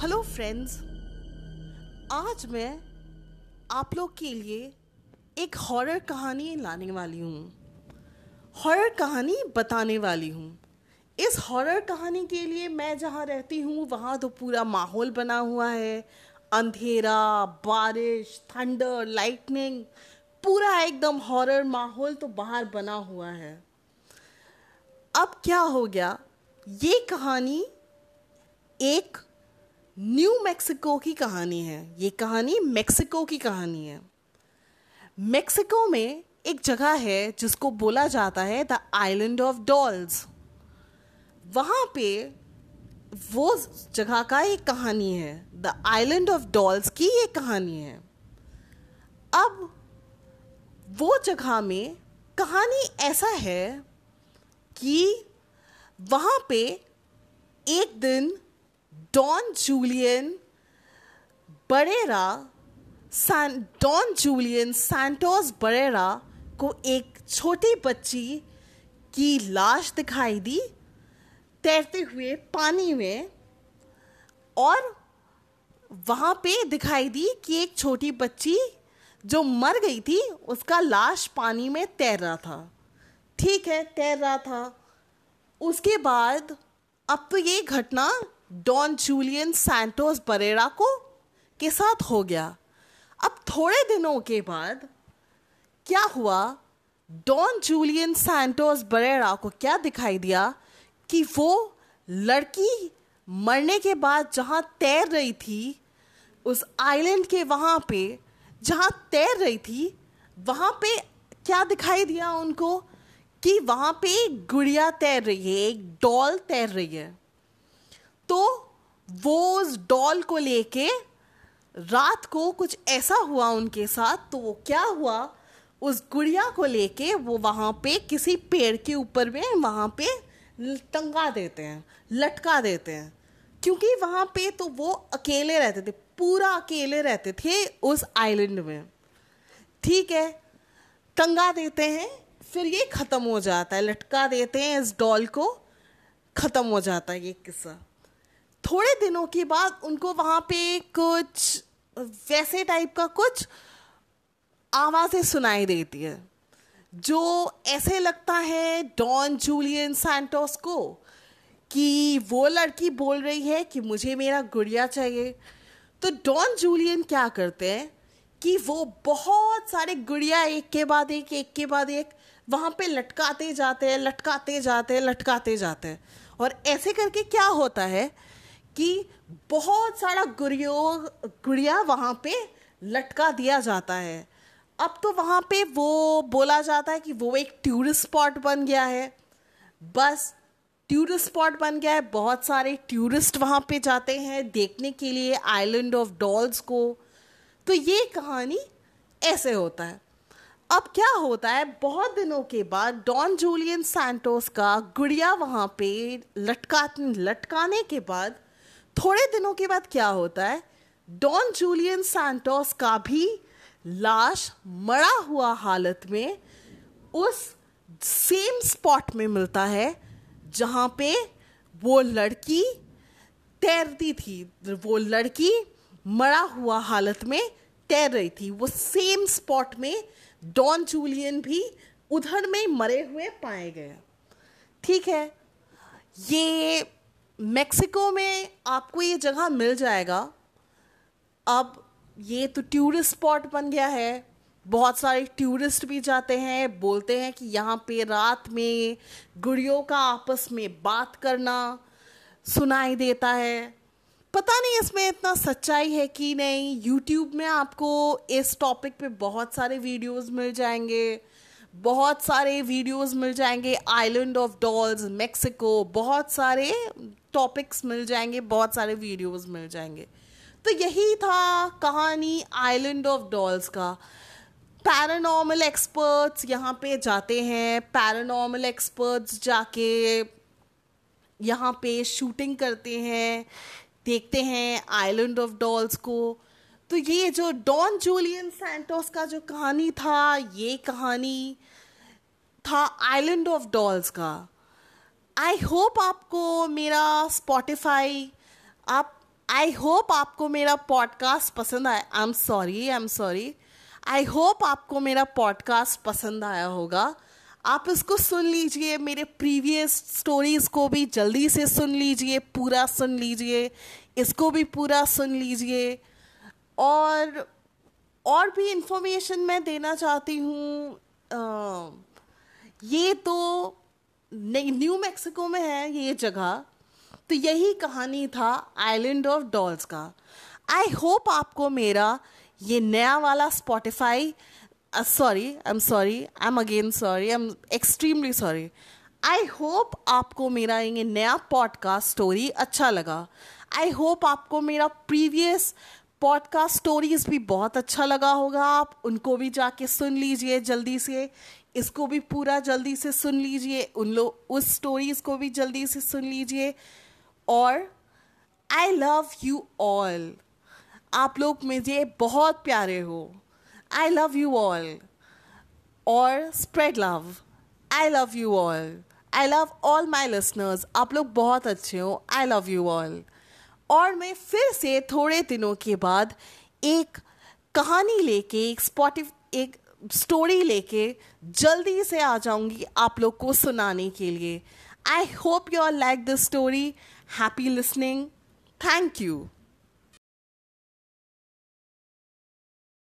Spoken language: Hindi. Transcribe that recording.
हेलो फ्रेंड्स आज मैं आप लोग के लिए एक हॉरर कहानी लाने वाली हूँ। हॉरर कहानी बताने वाली हूँ। इस हॉरर कहानी के लिए मैं जहाँ रहती हूँ, वहाँ तो पूरा माहौल बना हुआ है। अंधेरा, बारिश थंडर लाइटनिंग पूरा एकदम हॉरर माहौल तो बाहर बना हुआ है। अब क्या हो गया? ये कहानी एक न्यू मैक्सिको की कहानी है। ये कहानी मेक्सिको की कहानी है। मेक्सिको में एक जगह है जिसको बोला जाता है द आइलैंड ऑफ़ डॉल्स। वहाँ पे वो जगह का एक कहानी है। द आइलैंड ऑफ़ डॉल्स की ये कहानी है। अब वो जगह में कहानी ऐसा है कि वहाँ पे एक दिन Don Julian Barrera Don Julian Santos Barrera को एक छोटी बच्ची की लाश दिखाई दी, तैरते हुए पानी में, और वहाँ पे दिखाई दी कि एक छोटी बच्ची जो मर गई थी, उसका लाश पानी में तैर रहा था। ठीक है, तैर रहा था। उसके बाद अब तो ये घटना डॉन जूलियन सैंटोस बरेरा को के साथ हो गया। अब थोड़े दिनों के बाद क्या हुआ? डॉन जूलियन सैंटोस बरेरा को क्या दिखाई दिया कि वो लड़की मरने के बाद जहाँ तैर रही थी, उस आइलैंड के वहाँ पे, जहाँ तैर रही थी, वहाँ पे क्या दिखाई दिया उनको कि वहाँ पे एक गुड़िया तैर रही है, एक डॉल तैर रही है। तो वो उस डॉल को लेके रात को कुछ ऐसा हुआ उनके साथ तो वो क्या हुआ? उस गुड़िया को लेके वो वहाँ पे किसी पेड़ के ऊपर में वहाँ पे टंगा देते हैं, लटका देते हैं। क्योंकि वहाँ पे तो वो अकेले रहते थे, पूरा अकेले रहते थे उस आइलैंड में। ठीक है, टंगा देते हैं, फिर ये ख़त्म हो जाता है, लटका देते हैं इस डॉल को, ख़त्म हो जाता है ये किस्सा। थोड़े दिनों के बाद उनको वहाँ पे कुछ वैसे टाइप का कुछ आवाज़ें सुनाई देती है, जो ऐसे लगता है डॉन जूलियन सैंटोस को कि वो लड़की बोल रही है कि मुझे मेरा गुड़िया चाहिए। तो डॉन जूलियन क्या करते हैं कि वो बहुत सारे गुड़िया एक के बाद एक एक के बाद एक, वहाँ पे लटकाते जाते हैं, लटकाते जाते हैं, लटकाते जाते हैं। और ऐसे करके क्या होता है कि बहुत सारा गुड़ियों गुड़िया वहाँ पे लटका दिया जाता है। अब तो वहाँ पे वो बोला जाता है कि वो एक टूरिस्ट स्पॉट बन गया है। बस टूरिस्ट स्पॉट बन गया है। बहुत सारे टूरिस्ट वहाँ पे जाते हैं देखने के लिए आइलैंड ऑफ़ डॉल्स को। तो ये कहानी ऐसे होता है। अब क्या होता है? बहुत दिनों के बाद डॉन जूलियन सैंटोस का गुड़िया वहाँ पे लटका लटकाने के बाद थोड़े दिनों के बाद क्या होता है? डॉन जूलियन सैंटोस का भी लाश मरा हुआ हालत में उस सेम स्पॉट में मिलता है, जहाँ पे वो लड़की तैरती थी। वो लड़की मरा हुआ हालत में तैर रही थी। वो सेम स्पॉट में डॉन जूलियन भी उधर में मरे हुए पाए गए। ठीक है? ये मेक्सिको में आपको ये जगह मिल जाएगा। अब ये तो टूरिस्ट स्पॉट बन गया है। बहुत सारे टूरिस्ट भी जाते हैं, बोलते हैं कि यहाँ पे रात में गुड़ियों का आपस में बात करना सुनाई देता है। पता नहीं इसमें इतना सच्चाई है कि नहीं। यूट्यूब में आपको इस टॉपिक पे बहुत सारे वीडियोस मिल जाएँगे। बहुत सारे वीडियोस मिल जाएँगे। आइलैंड ऑफ़ डॉल्स मेक्सिको बहुत सारे टॉपिक्स मिल जाएँगे, बहुत सारे वीडियोस मिल जाएँगे। तो यही था कहानी आइलैंड ऑफ़ डॉल्स का। पैरानॉर्मल एक्सपर्ट्स यहाँ पे जाते हैं। पैरानॉर्मल एक्सपर्ट्स जाके यहाँ पे शूटिंग करते हैं। देखते हैं आइलैंड ऑफ़ डॉल्स को। तो ये जो डॉन जूलियन सैंटोस का जो कहानी था, ये कहानी था आइलैंड ऑफ़ डॉल्स का। आई होप आपको मेरा स्पॉटिफाई आप आई होप आपको मेरा पॉडकास्ट पसंद आया। I am sorry I am sorry I hope आपको मेरा पॉडकास्ट पसंद आया होगा। आप इसको सुन लीजिए, मेरे प्रीवियस स्टोरीज को भी जल्दी से सुन लीजिए, पूरा सुन लीजिए, इसको भी पूरा सुन लीजिए। और और भी इंफॉर्मेशन मैं देना चाहती हूँ। ये तो न्यू मैक्सिको में है ये जगह। तो यही कहानी था आइलैंड ऑफ़ डॉल्स का। आई होप आपको मेरा ये नया वाला Spotify sorry I am sorry I am again sorry I am extremely sorry I hope आपको मेरा ये नया पॉडकास्ट स्टोरी अच्छा लगा। आई होप आपको मेरा प्रीवियस पॉडकास्ट स्टोरीज भी बहुत अच्छा लगा होगा। आप उनको भी जाके सुन लीजिए जल्दी से। इसको भी पूरा जल्दी से सुन लीजिए, उन लोग उस स्टोरीज को भी जल्दी से सुन लीजिए। और आई लव यू ऑल आप लोग मुझे बहुत प्यारे हो। आई लव यू ऑल और spread love I love you all I love all my listeners आप लोग बहुत अच्छे हो। आई लव यू ऑल और मैं फिर से थोड़े दिनों के बाद एक कहानी लेके, एक स्पॉटिफ एक स्टोरी लेके जल्दी से आ जाऊँगी आप लोग को सुनाने के लिए। I hope you are like this story happy listening thank you